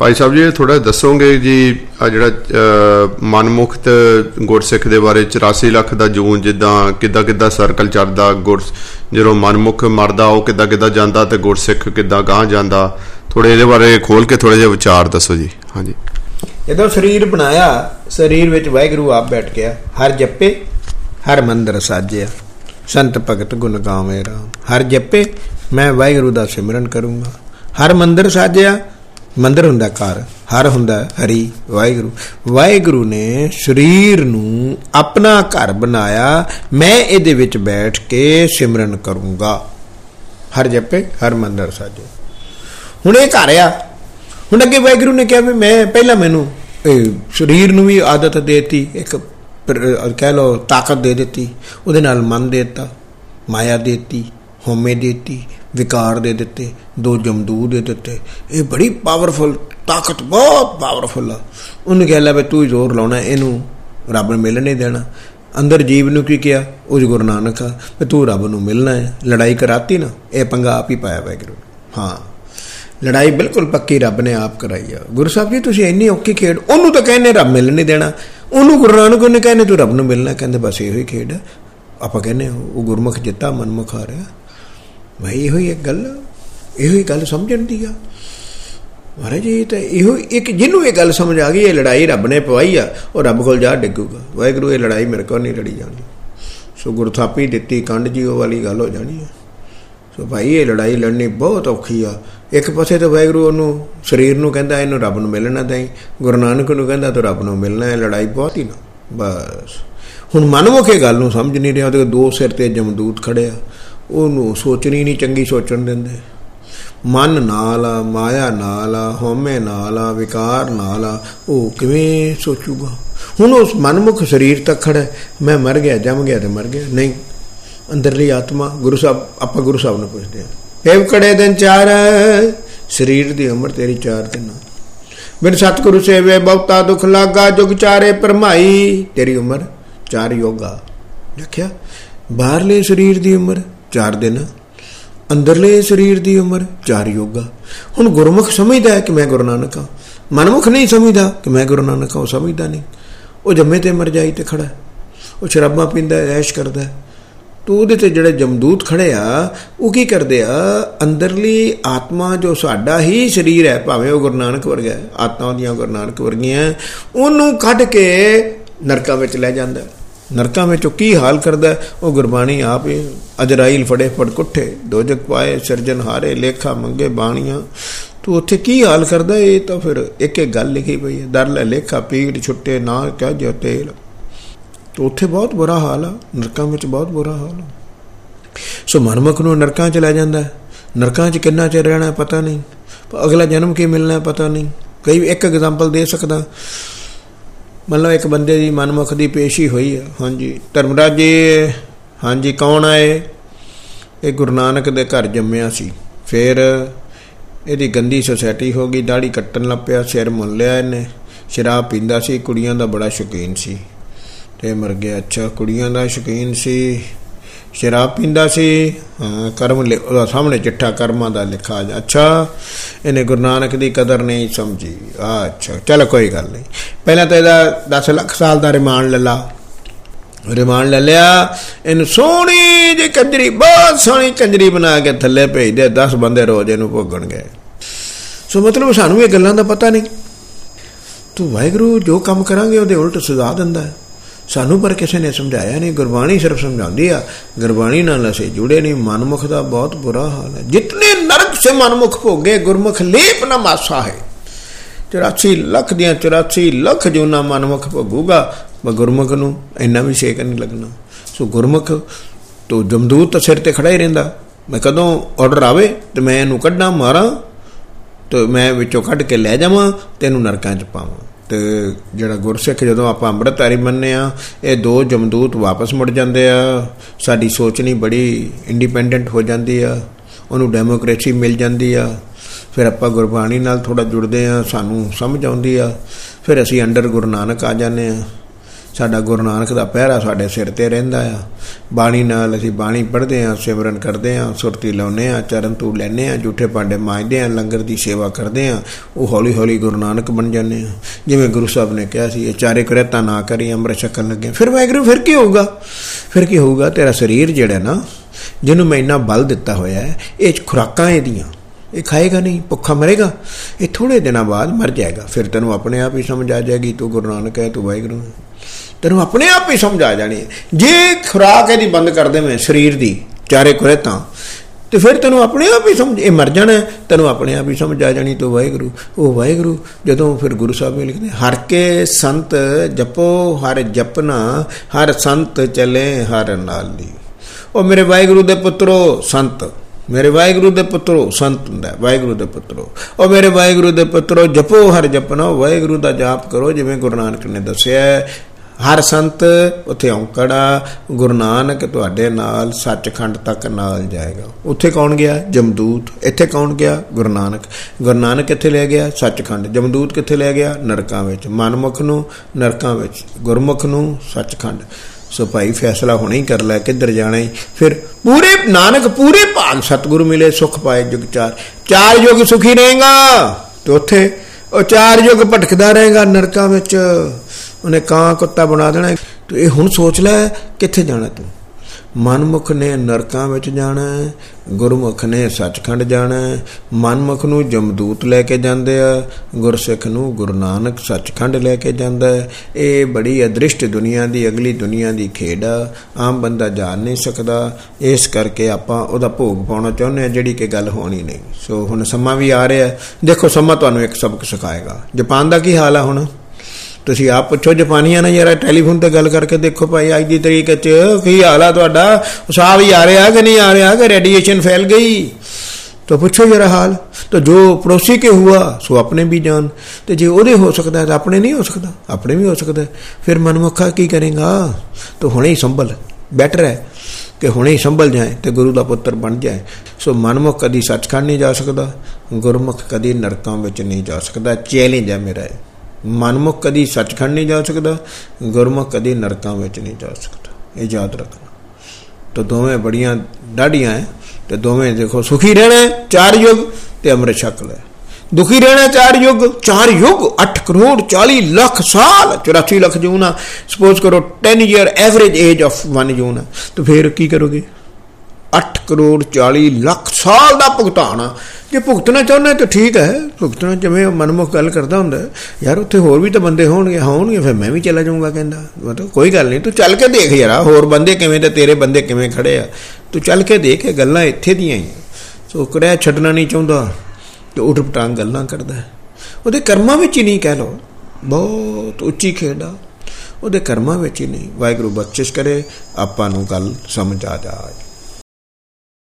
ਭਾਈ ਸਾਹਿਬ ਜੀ ਥੋੜਾ ਦੱਸੋਗੇ ਜੀ ਆ ਜਿਹੜਾ ਅ, ਮਨਮੁਖਤ ਗੁਰਸਿੱਖ ਦੇ ਬਾਰੇ 84 ਲੱਖ ਦਾ ਜੂਨ ਜਿੱਦਾਂ ਕਿੱਦਾਂ ਕਿੱਦਾਂ ਸਰਕਲ ਚੱਲਦਾ ਗੁਰ ਜਦੋਂ ਮਨਮੁਖ ਮਰਦਾ ਉਹ ਕਿੱਦਾਂ ਕਿੱਦਾਂ ਜਾਂਦਾ ਤੇ ਗੁਰਸਿੱਖ ਕਿੱਦਾਂ ਗਾਂ ਜਾਂਦਾ ਥੋੜੇ ਇਹਦੇ ਬਾਰੇ ਖੋਲ ਕੇ ਥੋੜੇ ਜਿਹਾ ਵਿਚਾਰ ਦੱਸੋ ਜੀ। ਹਾਂਜੀ। ਜਦੋਂ ਸਰੀਰ ਬਣਾਇਆ ਸਰੀਰ ਵਿੱਚ ਵਾਹਿਗੁਰੂ ਆਪ ਬੈਠ ਗਿਆ। ਹਰ ਜੱਪੇ ਹਰ ਮੰਦਰ ਸਾਜਿਆ। ਸੰਤ ਭਗਤ ਗੁਣ ਗਾਵੇ ਰਾਮ। ਹਰ ਜੱਪੇ ਮੈਂ ਵਾਹਿਗੁਰੂ ਦਾ ਸਿਮਰਨ ਕਰੂੰਗਾ। ਹਰ ਮੰਦਰ ਸਾਜਿਆ ਮੰਦਰ ਹੁੰਦਾ ਘਰ, ਹਰ ਹੁੰਦਾ ਹਰੀ, ਵਾਹਿਗੁਰੂ। ਵਾਹਿਗੁਰੂ ਨੇ ਸਰੀਰ ਨੂੰ ਆਪਣਾ ਘਰ ਬਣਾਇਆ, ਮੈਂ ਇਹਦੇ ਵਿੱਚ ਬੈਠ ਕੇ ਸਿਮਰਨ ਕਰੂੰਗਾ। ਹਰ ਜੱਪੇ, ਹਰ ਮੰਦਰ ਸਾਜੇ। ਹੁਣ ਇਹ ਘਰ ਆ। ਹੁਣ ਅੱਗੇ ਵਾਹਿਗੁਰੂ ਨੇ ਕਿਹਾ ਵੀ ਮੈਂ, ਪਹਿਲਾਂ ਮੈਨੂੰ ਇਹ ਸਰੀਰ ਨੂੰ ਵੀ ਆਦਤ ਦੇਤੀ, ਇੱਕ ਪਰ- ਕਹਿ ਲੋ ਤਾਕਤ ਦੇ ਦਿੱਤੀ, ਉਹਦੇ ਨਾਲ ਮਨ ਦੇ ਦਿੱਤਾ, ਮਾਇਆ ਦੇਤੀ, ਹਉਮੈ ਦੇਤੀ ਵਿਕਾਰ ਦੇ ਦਿੱਤੇ, ਦੋ ਜਮਦੂ ਦੇ ਦਿੱਤੇ। ਇਹ ਬੜੀ ਪਾਵਰਫੁਲ ਤਾਕਤ ਬਹੁਤ ਪਾਵਰਫੁਲ ਆ। ਉਹਨੇ ਕਿਹਾ ਲੈ ਵੀ ਤੂੰ ਹੀ ਜ਼ੋਰ ਲਾਉਣਾ, ਇਹਨੂੰ ਰੱਬ ਨੂੰ ਮਿਲਣ ਨਹੀਂ ਦੇਣਾ। ਅੰਦਰ ਜੀਵ ਨੂੰ ਕੀ ਕਿਹਾ? ਉਹ ਗੁਰੂ ਨਾਨਕ ਆ, ਵੀ ਤੂੰ ਰੱਬ ਨੂੰ ਮਿਲਣਾ ਹੈ। ਲੜਾਈ ਕਰਾਤੀ ਨਾ, ਇਹ ਪੰਗਾ ਆਪ ਹੀ ਪਾਇਆ ਵਾਹਿਗੁਰੂ। ਨੇ। ਹਾਂ। ਲੜਾਈ ਬਿਲਕੁਲ ਪੱਕੀ ਰੱਬ ਨੇ ਆਪ ਕਰਾਈ ਆ। ਗੁਰੂ ਸਾਹਿਬ ਜੀ, ਤੁਸੀਂ ਇੰਨੀ ਔਖੀ ਖੇਡ, ਉਹਨੂੰ ਤਾਂ ਕਹਿੰਦੇ ਰੱਬ ਮਿਲਣ ਨਹੀਂ ਦੇਣਾ। ਉਹਨੂੰ ਗੁਰੂ ਨਾਨਕ ਉਹਨੇ ਕਹਿੰਦੇ ਤੂੰ ਰੱਬ ਨੂੰ ਮਿਲਣਾ, ਕਹਿੰਦੇ ਬਸ ਇਹੋ ਹੀ ਖੇਡ ਆ। ਆਪਾਂ ਕਹਿੰਦੇ ਉਹ ਗੁਰਮੁਖ ਜਿੱਤਾ ਮਨਮੁਖ ਆ ਰਿਹਾ ਭਾਈ ਇਹੋ ਹੀ ਇੱਕ ਗੱਲ ਆ, ਇਹੋ ਹੀ ਗੱਲ ਸਮਝਣ ਦੀ ਆ। ਮਹਾਰਾਜ ਜੀ ਤਾਂ ਇਹੋ ਇੱਕ ਜਿਹਨੂੰ ਇਹ ਗੱਲ ਸਮਝ ਆ ਗਈ ਇਹ ਲੜਾਈ ਰੱਬ ਨੇ ਪਵਾਈ ਆ ਉਹ ਰੱਬ ਕੋਲ ਜਾ ਡਿੱਗੂਗਾ। ਵਾਹਿਗੁਰੂ ਇਹ ਲੜਾਈ ਮੇਰੇ ਕੋਲ ਨਹੀਂ ਲੜੀ ਜਾਣੀ ਸੋ ਗੁਰਥਾਪੀ ਦਿੱਤੀ ਕੰਡ ਜੀ ਉਹ ਵਾਲੀ ਗੱਲ ਹੋ ਜਾਣੀ ਹੈ ਸੋ ਭਾਈ ਇਹ ਲੜਾਈ ਲੜਨੀ ਬਹੁਤ ਔਖੀ ਆ। ਇੱਕ ਪਾਸੇ ਤਾਂ ਵਾਹਿਗੁਰੂ ਉਹਨੂੰ ਸਰੀਰ ਨੂੰ ਕਹਿੰਦਾ ਇਹਨੂੰ ਰੱਬ ਨੂੰ ਮਿਲਣਾ ਤਾਈ। ਗੁਰੂ ਨਾਨਕ ਨੂੰ ਕਹਿੰਦਾ ਤੂੰ ਰੱਬ ਨੂੰ ਮਿਲਣਾ ਹੈ ਲੜਾਈ ਬਹੁਤ ਹੀ ਨਾ। ਬਸ। ਹੁਣ ਮਨਮੁਖ ਇਹ ਗੱਲ ਨੂੰ ਸਮਝ ਨਹੀਂ ਰਿਹਾ ਉਹਦੇ ਦੋ ਸਿਰ ਤੇ ਜਮਦੂਤ ਖੜੇ ਆ। ਉਹਨੂੰ ਸੋਚਣੀ ਨਹੀਂ ਚੰਗੀ ਸੋਚਣ ਦਿੰਦੇ। ਮਨ ਨਾਲ ਆ ਮਾਇਆ ਨਾਲ ਆ ਹਉਮੈ ਨਾਲ ਆ ਵਿਕਾਰ ਨਾਲ ਆ ਉਹ ਕਿਵੇਂ ਸੋਚੂਗਾ? ਹੁਣ ਉਸ ਮਨਮੁਖ ਸਰੀਰ ਤੱਕ ਖੜਾ ਹੈ, ਮੈਂ ਮਰ ਗਿਆ ਜੰਮ ਗਿਆ ਤੇ ਮਰ ਗਿਆ। ਨਹੀਂ ਅੰਦਰਲੀ ਆਤਮਾ ਗੁਰੂ ਸਾਹਿਬ ਆਪਾਂ ਗੁਰੂ ਸਾਹਿਬ ਨੂੰ ਪੁੱਛਦੇ ਹਾਂ। ਏਵ ਕੜੇ ਦਿਨ ਚਾਰ ਸਰੀਰ ਦੀ ਉਮਰ ਤੇਰੀ ਚਾਰ ਦਿਨ। ਬਿਨ ਸਤਿਗੁਰੂ ਸੇਵੇ ਬਹੁਤਾ ਦੁਖ ਲਾਗਾ ਜੁਗ ਚਾਰੇ ਪਰਮਾਈ ਤੇਰੀ ਉਮਰ ਚਾਰ ਯੋਗਾ। ਦੇਖਿਆ? ਬਾਹਰਲੇ ਸਰੀਰ ਦੀ ਉਮਰ। ਚਾਰ ਦਿਨ ਅੰਦਰਲੇ ਸਰੀਰ ਦੀ ਉਮਰ ਚਾਰ ਯੋਗਾ ਹੁਣ ਗੁਰਮੁਖ ਸਮਝਦਾ ਹੈ ਕਿ ਮੈਂ ਗੁਰੂ ਨਾਨਕ ਹਾਂ ਮਨਮੁਖ ਨਹੀਂ ਸਮਝਦਾ ਕਿ ਮੈਂ ਗੁਰੂ ਨਾਨਕ ਹਾਂ, ਉਹ ਸਮਝਦਾ ਨਹੀਂ ਉਹ ਜੰਮੇ ਤੇ ਮਰ ਜਾਈ ਤੇ ਖੜਾ ਹੈ। ਉਹ ਸ਼ਰਾਬਾਂ ਪੀਂਦਾ ਹੈ, ਐਸ਼ ਕਰਦਾ ਹੈ। ਤੂੰ ਉਹਦੇ ਤੇ ਜਿਹੜੇ ਜਮਦੂਤ ਖੜੇ ਆ, ਉਹ ਕੀ ਕਰਦੇ ਆ ਅੰਦਰਲੀ ਆਤਮਾ ਜੋ ਸਾਡਾ ਹੀ ਸਰੀਰ ਹੈ, ਭਾਵੇਂ ਉਹ ਗੁਰੂ ਨਾਨਕ ਵਰਗਾ ਹੈ, ਆਤਮਾ ਦੀਆਂ ਗੁਰੂ ਨਾਨਕ ਵਰਗੀਆਂ, ਉਹਨੂੰ ਕੱਢ ਕੇ ਨਰਕਾਂ ਵਿੱਚ ਲੈ ਜਾਂਦਾ ਹੈ। ਨਰਕਾਂ ਵਿੱਚ ਉਹ ਕੀ ਹਾਲ ਕਰਦਾ ਹੈ? ਉਹ ਗੁਰਬਾਣੀ ਆਪ ਹੀ ਅਜਰਾਈਲ ਫੜੇ, ਫੜ ਕੁੱਠੇ, ਦੋਜਕ ਪਾਏ ਸਿਰਜਨ ਹਾਰੇ, ਲੇਖਾ ਮੰਗੇ, ਬਾਣੀਆਂ। ਤੂੰ ਉੱਥੇ ਕੀ ਹਾਲ ਕਰਦਾ ਹੈ? ਇਹ ਤਾਂ ਫਿਰ ਇੱਕ ਇੱਕ ਗੱਲ ਲਿਖੀ ਪਈ ਹੈ। ਦਰ ਲੈ ਲੇਖਾ, ਪੀੜ ਛੁੱਟੇ, ਨਾ ਕਹਿ ਜੋ ਤੇਲ। ਤੋ ਉੱਥੇ ਬਹੁਤ ਬੁਰਾ ਹਾਲ ਆ। ਨਰਕਾਂ ਵਿੱਚ ਬਹੁਤ ਬੁਰਾ ਹਾਲ ਆ। ਸੋ ਮਨਮੁਖ ਨੂੰ ਨਰਕਾਂ ਚ ਲੈ ਜਾਂਦਾ ਹੈ। ਨਰਕਾਂ ਚ ਕਿੰਨਾ ਚਿਰ ਰਹਿਣਾ ਹੈ ਪਤਾ ਨਹੀਂ। ਪਰ ਅਗਲਾ ਜਨਮ ਕੀ ਮਿਲਣਾ ਹੈ ਪਤਾ ਨਹੀਂ। ਕਈ ਇੱਕ ਐਗਜ਼ਾਮਪਲ ਦੇ ਸਕਦਾ। ਮੰਨ ਲਓ ਇੱਕ ਬੰਦੇ ਦੀ ਮਨਮੁਖ ਦੀ ਪੇਸ਼ੀ ਹੋਈ ਹੈ ਹਾਂਜੀ। ਧਰਮਰਾਜ ਜੀ, ਹਾਂਜੀ, ਕੌਣ ਆਏ ਇਹ? ਗੁਰੂ ਨਾਨਕ ਦੇ ਘਰ ਜੰਮਿਆ ਸੀ। ਫਿਰ ਇਹਦੀ ਗੰਦੀ ਸੋਸਾਇਟੀ ਹੋ ਗਈ ਦਾੜੀ ਕੱਟਣ ਲੱਗ ਪਿਆ, ਸਿਰ ਮੁੰਨ ਲਿਆ ਇਹਨੇ। ਸ਼ਰਾਬ ਪੀਂਦਾ ਸੀ, ਕੁੜੀਆਂ ਦਾ ਬੜਾ ਸ਼ੌਕੀਨ ਸੀ। ਤੇ ਮਰ ਗਿਆ। ਅੱਛਾ, ਕੁੜੀਆਂ ਦਾ ਸ਼ੌਕੀਨ ਸੀ। ਸ਼ਰਾਬ ਪੀਂਦਾ ਸੀ, ਹਾਂ, ਕਰਮ ਲਿ- ਉਹਦਾ ਸਾਹਮਣੇ ਚਿੱਠਾ ਕਰਮਾਂ ਦਾ ਲਿਖਾ ਜਾ ਅੱਛਾ, ਇਹਨੇ ਗੁਰੂ ਨਾਨਕ ਦੀ ਕਦਰ ਨਹੀਂ ਸਮਝੀ। ਆ ਅੱਛਾ, ਚਲ ਕੋਈ ਗੱਲ ਨਹੀਂ। ਪਹਿਲਾਂ ਤਾਂ ਇਹਦਾ 10 ਲੱਖ ਸਾਲ ਦਾ ਰਿਮਾਂਡ ਲੈ ਲਾ। ਰਿਮਾਂਡ ਲੈ ਲਿਆ। ਇਹਨੂੰ ਸੋਹਣੀ ਜਿਹੀ ਕੰਜਰੀ, ਬਹੁਤ ਸੋਹਣੀ ਕੰਜਰੀ ਬਣਾ ਕੇ ਥੱਲੇ ਭੇਜ ਦੇ। 10 ਬੰਦੇ ਰੋਜ਼ ਇਹਨੂੰ ਭੋਗਣਗੇ। ਸੋ ਮਤਲਬ ਸਾਨੂੰ ਇਹ ਗੱਲਾਂ ਦਾ ਪਤਾ ਨਹੀਂ। ਤੂੰ ਵਾਹਿਗੁਰੂ, ਜੋ ਕੰਮ ਕਰਾਂਗੇ ਉਹਦੇ ਉਲਟ ਸਜ਼ਾ ਦਿੰਦਾ ਹੈ। ਸਾਨੂੰ ਪਰ ਕਿਸੇ ਨੇ ਸਮਝਾਇਆ ਨਹੀਂ, ਗੁਰਬਾਣੀ ਸਿਰਫ ਸਮਝਾਉਂਦੀ ਆ। ਗੁਰਬਾਣੀ ਨਾਲ ਅਸੀਂ ਜੁੜੇ ਨਹੀਂ, ਮਨਮੁਖ ਦਾ ਬਹੁਤ ਬੁਰਾ ਹਾਲ ਹੈ। ਜਿਤਨੇ ਨਰਕ ਸੇ ਮਨਮੁਖ ਭੋਗੇ, ਗੁਰਮੁਖ ਲੇਪ ਨਾ ਮਾਸਾ ਹੈ। 84 ਲੱਖ ਦੀਆਂ 84 ਲੱਖ ਜੂਨਾ ਮਨਮੁਖ ਭੋਗੂਗਾ ਪਰ ਗੁਰਮੁਖ ਨੂੰ ਇੰਨਾ ਵੀ ਛੇਕ ਨਹੀਂ ਲੱਗਣਾ। ਸੋ ਗੁਰਮੁਖ ਤੋਂ ਜਮਦੂਤ ਤਾਂ ਸਿਰ ਤੇ ਖੜਾ ਹੀ ਰਹਿੰਦਾ। ਮੈਂ ਕਦੋਂ ਆਰਡਰ ਆਵੇ, ਤੇ ਮੈਂ ਇਹਨੂੰ ਕੱਢਾਂ, ਮਾਰਾਂ, ਤੇ ਮੈਂ ਵਿੱਚੋਂ ਕੱਢ ਕੇ ਲੈ ਜਾਵਾਂ, ਤੇ ਇਹਨੂੰ ਨਰਕਾਂ 'ਚ ਪਾਵਾਂ। ਤੇ ਜਿਹੜਾ ਗੁਰਸਿੱਖ ਜਦੋਂ ਆਪਾਂ ਅੰਮ੍ਰਿਤਧਾਰੀ ਮੰਨਨੇ ਆ ਇਹ ਦੋ ਜਮਦੂਤ ਵਾਪਸ ਮੁੜ ਜਾਂਦੇ ਆ। ਸਾਡੀ ਸੋਚਣੀ ਬੜੀ ਇੰਡੀਪੈਂਡੈਂਟ ਹੋ ਜਾਂਦੀ ਆ। ਉਹਨੂੰ ਡੈਮੋਕ੍ਰੇਸੀ ਮਿਲ ਜਾਂਦੀ ਆ। ਫਿਰ ਆਪਾਂ ਗੁਰਬਾਣੀ ਨਾਲ ਥੋੜਾ ਜੁੜਦੇ ਆ ਸਾਨੂੰ ਸਮਝ ਆਉਂਦੀ ਆ। ਫਿਰ ਅਸੀਂ ਅੰਡਰ ਗੁਰੂ ਨਾਨਕ ਆ ਜਾਂਦੇ ਆ ਸਾਡਾ ਗੁਰੂ ਨਾਨਕ ਦਾ ਪਹਿਰਾ ਸਾਡੇ ਸਿਰ ਤੇ ਰਹਿੰਦਾ ਆ। ਬਾਣੀ ਨਾਲ ਅਸੀਂ ਬਾਣੀ ਪੜ੍ਹਦੇ ਆ, ਸਿਮਰਨ ਕਰਦੇ ਆ, ਸੁਰਤੀ ਲਾਉਨੇ ਆ, ਚਰਨ ਤੂੰ ਲੈਨੇ ਆ, ਝੂਠੇ ਪਾਂਡੇ ਮਾਜਦੇ ਆ, ਲੰਗਰ ਦੀ ਸੇਵਾ ਕਰਦੇ ਆ, ਉਹ ਹੌਲੀ ਹੌਲੀ ਗੁਰੂ ਨਾਨਕ ਬਣ ਜਾਂਦੇ ਆ। ਜਿਵੇਂ ਗੁਰੂ ਸਾਹਿਬ ਨੇ ਕਿਹਾ ਸੀ, ਇਹ ਚਾਰੇ ਕਰਤਾ ਨਾ ਕਰੀ, ਅੰਮ੍ਰਿਤ ਛਕਣ ਲੱਗੇ। ਫਿਰ ਵੈਗਰੂ ਫਿਰ ਕੀ ਹੋਊਗਾ? ਫਿਰ ਕੀ ਹੋਊਗਾ? ਤੇਰਾ ਸਰੀਰ ਜਿਹੜਾ ਨਾ, ਜਿਹਨੂੰ ਮੈਂ ਇੰਨਾ ਬਲ ਦਿੱਤਾ ਹੋਇਆ ਹੈ, ਇਹ ਖੁਰਾਕਾਂ ਇਹਦੀਆਂ। ਇਹ ਖਾਏਗਾ ਨਹੀਂ, ਭੁੱਖਾ ਮਰੇਗਾ। ਇਹ ਥੋੜੇ ਦਿਨਾਂ ਬਾਅਦ ਮਰ ਜਾਏਗਾ। ਫਿਰ ਤੈਨੂੰ ਆਪਣੇ ਆਪ ਹੀ ਸਮਝ ਆ ਜਾਏਗੀ, ਤੂੰ ਗੁਰੂ ਨਾਨਕ ਹੈ, ਤੂੰ ਵਾਹਿਗੁਰੂ ਤੈਨੂੰ ਆਪਣੇ ਆਪ ਹੀ ਸਮਝ ਆ ਜਾਣੀ। ਜੇ ਖੁਰਾਕ ਇਹਦੀ ਬੰਦ ਕਰ ਦੇਵੇਂ ਸਰੀਰ ਦੀ, ਚਾਰੇ ਕੁਰੇ ਤਾਂ, ਤੇ ਫਿਰ ਤੈਨੂੰ ਆਪਣੇ ਆਪ ਹੀ ਸਮਝ, ਇਹ ਮਰ ਜਾਣਾ, ਤੈਨੂੰ ਆਪਣੇ ਆਪ ਹੀ ਸਮਝ ਆ ਜਾਣੀ ਤੂੰ ਵਾਹਿਗੁਰੂ। ਉਹ ਵਾਹਿਗੁਰੂ, ਜਦੋਂ ਫਿਰ ਗੁਰੂ ਸਾਹਿਬ ਵੀ ਲਿਖਦੇ, ਹਰ ਕੇ ਸੰਤ ਜਪੋ, ਹਰ ਜਪਨਾ, ਹਰ ਸੰਤ ਚਲੇ ਹਰ ਨਾਲ। ਦੀ ਉਹ ਮੇਰੇ ਵਾਹਿਗੁਰੂ ਦੇ ਪੁੱਤਰੋ, ਸੰਤ। ਮੇਰੇ ਵਾਹਿਗੁਰੂ ਦੇ ਪੁੱਤਰੋ, ਸੰਤ ਹੁੰਦਾ, ਵਾਹਿਗੁਰੂ ਦੇ ਪੁੱਤਰੋ। ਉਹ ਮੇਰੇ ਵਾਹਿਗੁਰੂ ਦੇ ਪੁੱਤਰੋ, ਜਪੋ ਹਰ ਜਪਨਾ ਵਾਹਿਗੁਰੂ ਦਾ ਜਾਪ ਕਰੋ, ਜਿਵੇਂ ਗੁਰੂ ਨਾਨਕ ਨੇ ਦੱਸਿਆ ਹਰ ਸੰਤ ਉੱਥੇ ਔਂਕੜਾ ਗੁਰੂ ਨਾਨਕ ਤੁਹਾਡੇ ਨਾਲ ਸੱਚਖੰਡ ਤੱਕ ਨਾਲ ਜਾਏਗਾ। ਉੱਥੇ ਕੌਣ ਗਿਆ? ਜਮਦੂਤ। ਇੱਥੇ ਕੌਣ ਗਿਆ? ਗੁਰੂ ਨਾਨਕ। ਗੁਰੂ ਨਾਨਕ ਕਿੱਥੇ ਲੈ ਗਿਆ? ਸੱਚਖੰਡ। ਜਮਦੂਤ ਕਿੱਥੇ ਲੈ ਗਿਆ? ਨਰਕਾਂ ਵਿੱਚ। ਮਨਮੁਖ ਨੂੰ, ਨਰਕਾਂ ਵਿੱਚ। ਗੁਰਮੁਖ ਨੂੰ, ਸੱਚਖੰਡ। ਸੋ ਭਾਈ, ਫੈਸਲਾ ਹੁਣੇ ਹੀ ਕਰ ਲੈ, ਕਿੱਧਰ ਜਾਣਾ ਹੈ ਫਿਰ ਪੂਰੇ ਨਾਨਕ, ਪੂਰੇ ਭਾਗ ਸਤਿਗੁਰੂ ਮਿਲੇ, ਸੁਖ ਪਾਏ, ਜੁਗ ਚਾਰ। ਚਾਰ ਯੁਗ ਸੁਖੀ ਰਹੇਗਾ। ਤੇ ਉੱਥੇ ਉਹ ਚਾਰ ਯੁਗ ਭਟਕਦਾ ਰਹੇਗਾ ਨਰਕਾਂ ਵਿੱਚ। ਉਹਨੇ ਕਾਂ ਕੁੱਤਾ ਬਣਾ ਦੇਣਾ। ਤੂੰ ਇਹ ਹੁਣ ਸੋਚ ਲੈ, ਕਿੱਥੇ ਜਾਣਾ ਤੂੰ? ਮਨਮੁਖ ਨੇ ਨਰਕਾਂ ਵਿੱਚ ਜਾਣਾ, ਗੁਰਮੁਖ ਨੇ ਸੱਚਖੰਡ ਜਾਣਾ। ਮਨਮੁਖ ਨੂੰ ਜਮਦੂਤ ਲੈ ਕੇ ਜਾਂਦੇ ਆ, ਗੁਰਸਿੱਖ ਨੂੰ ਗੁਰੂ ਨਾਨਕ ਸੱਚਖੰਡ ਲੈ ਕੇ ਜਾਂਦਾ। ਇਹ ਬੜੀ ਅਦ੍ਰਿਸ਼ਟ ਦੁਨੀਆ ਦੀ, ਅਗਲੀ ਦੁਨੀਆ ਦੀ ਖੇਡ ਆ। ਆਮ ਬੰਦਾ ਜਾਣ ਨਹੀਂ ਸਕਦਾ। ਇਸ ਕਰਕੇ ਆਪਾਂ ਉਹਦਾ ਭੋਗ ਪਾਉਣਾ ਚਾਹੁੰਦੇ ਆ ਜਿਹੜੀ ਕਿ ਗੱਲ ਹੋਣੀ ਨਹੀਂ। ਸੋ ਹੁਣ ਸਮਾਂ ਵੀ ਆ ਰਿਹਾ। ਦੇਖੋ, ਸਮਾਂ ਤੁਹਾਨੂੰ ਇੱਕ ਸਬਕ ਸਿਖਾਏਗਾ। ਜਾਪਾਨ ਦਾ ਕੀ ਹਾਲ ਆ ਹੁਣ? ਤੁਸੀਂ ਆਪ ਪੁੱਛੋ ਜਾਪਾਨੀਆਂ ਨਾਲ ਯਾਰ ਟੈਲੀਫੋਨ ਤੇ ਗੱਲ ਕਰਕੇ ਦੇਖੋ ਭਾਈ ਅੱਜ ਦੀ ਤਰੀਕ 'ਚ ਕੀ ਹਾਲ ਆ ਤੁਹਾਡਾ ਸਾਹ ਵੀ ਆ ਰਿਹਾ ਕਿ ਨਹੀਂ ਆ ਰਿਹਾ ਕਿ ਰੇਡੀਏਸ਼ਨ ਫੈਲ ਗਈ तो पूछो जरा हाल तो जो पड़ोसी के हुआ सो अपने भी जान तो जे ਉਹਦੇ ਹੋ ਸਕਦਾ ਤਾਂ ਆਪਣੇ ਨਹੀਂ ਹੋ ਸਕਦਾ ਆਪਣੇ ਵੀ ਹੋ ਸਕਦਾ ਫਿਰ ਮਨਮੁਖਾ ਕੀ ਕਰੇਗਾ तो ਹੁਣੇ ਹੀ ਸੰਭਲ ਬੈਟਰ ਹੈ ਕਿ ਹੁਣੇ ਹੀ ਸੰਭਲ ਜਾਏ ਤੇ ਗੁਰੂ ਦਾ ਪੁੱਤਰ ਬਣ ਜਾਏ ਸੋ ਮਨਮੁਖ ਕਦੀ ਸੱਚਖੰਡ ਨਹੀਂ ਜਾ ਸਕਦਾ ਗੁਰਮੁਖ ਕਦੀ ਨਰਕਾਂ ਵਿੱਚ ਨਹੀਂ ਜਾ ਸਕਦਾ ਚੈਲੰਜ ਹੈ ਮੇਰਾ ਮਨਮੁਖ ਕਦੀ ਸੱਚਖੰਡ ਨਹੀਂ ਜਾ ਸਕਦਾ, ਗੁਰਮੁਖ ਕਦੀ ਨਰਕਾਂ ਵਿੱਚ ਨਹੀਂ ਜਾ ਸਕਦਾ। ਇਹ ਯਾਦ ਰੱਖਣਾ। ਤਾਂ ਦੋਵੇਂ ਬੜੀਆਂ ਡਾਢੀਆਂ ਹੈ ਤੇ ਦੋਵੇਂ ਦੇਖੋ ਸੁਖੀ ਰਹਿਣਾ ਚਾਰ ਯੁਗ ਤੇ ਅੰਮ੍ਰਿਤ ਛਕ ਲੈ। ਦੁਖੀ ਰਹਿਣਾ ਚਾਰ ਯੁਗ ਚਾਰ ਯੁਗ 8 ਕਰੋੜ 40 ਲੱਖ ਸਾਲ 84 ਲੱਖ ਜੂਨਾ। ਸਪੋਜ਼ ਕਰੋ 10 ਇਅਰ ਐਵਰੇਜ ਏਜ ਆਫ 1 ਜੂਨਾ। ਤਾਂ ਫਿਰ ਕੀ ਕਰੋਗੇ? 8 ਕਰੋੜ 40 ਲੱਖ ਸਾਲ ਦਾ ਭੁਗਤਾਨ ਆ। ਜੇ ਭੁਗਤਣਾ ਚਾਹੁੰਦਾ ਤਾਂ ਠੀਕ ਹੈ, ਭੁਗਤਣਾ ਜਿਵੇਂ ਮਨਮੁਖ ਗੱਲ ਕਰਦਾ ਹੁੰਦਾ, ਯਾਰ ਉੱਥੇ ਹੋਰ ਵੀ ਤਾਂ ਬੰਦੇ ਹੋਣਗੇ ਹੋਣਗੇ, ਫਿਰ ਮੈਂ ਵੀ ਚਲਾ ਜਾਊਂਗਾ ਕਹਿੰਦਾ। ਮਤਲਬ ਕੋਈ ਗੱਲ ਨਹੀਂ, ਤੂੰ ਚੱਲ ਕੇ ਦੇਖ ਯਾਰ ਹੋਰ ਬੰਦੇ ਕਿਵੇਂ ਤੇ ਤੇਰੇ ਬੰਦੇ ਕਿਵੇਂ ਖੜੇ ਆ। ਤੂੰ ਚੱਲ ਕੇ ਦੇਖ, ਇਹ ਗੱਲਾਂ ਇੱਥੇ ਦੀਆਂ ਹੀ ਸੋ ਕੜਿਆ ਛੱਡਣਾ ਨਹੀਂ ਚਾਹੁੰਦਾ, ਤੇ ਉਠ ਪਟਾਂਗ ਗੱਲਾਂ ਕਰਦਾ ਉਹਦੇ ਕਰਮਾਂ ਵਿੱਚ ਹੀ ਨਹੀਂ ਕਹਿ ਲੋ ਬਹੁਤ ਉੱਚੀ ਖੇਡਾ ਉਹਦੇ ਕਰਮਾਂ ਵਿੱਚ ਹੀ ਨਹੀਂ। ਵਾਹਿਗੁਰੂ ਬਖਸ਼ਿਸ਼ ਕਰੇ, ਆਪਾਂ ਨੂੰ ਗੱਲ ਸਮਝ ਆ ਜਾਏ।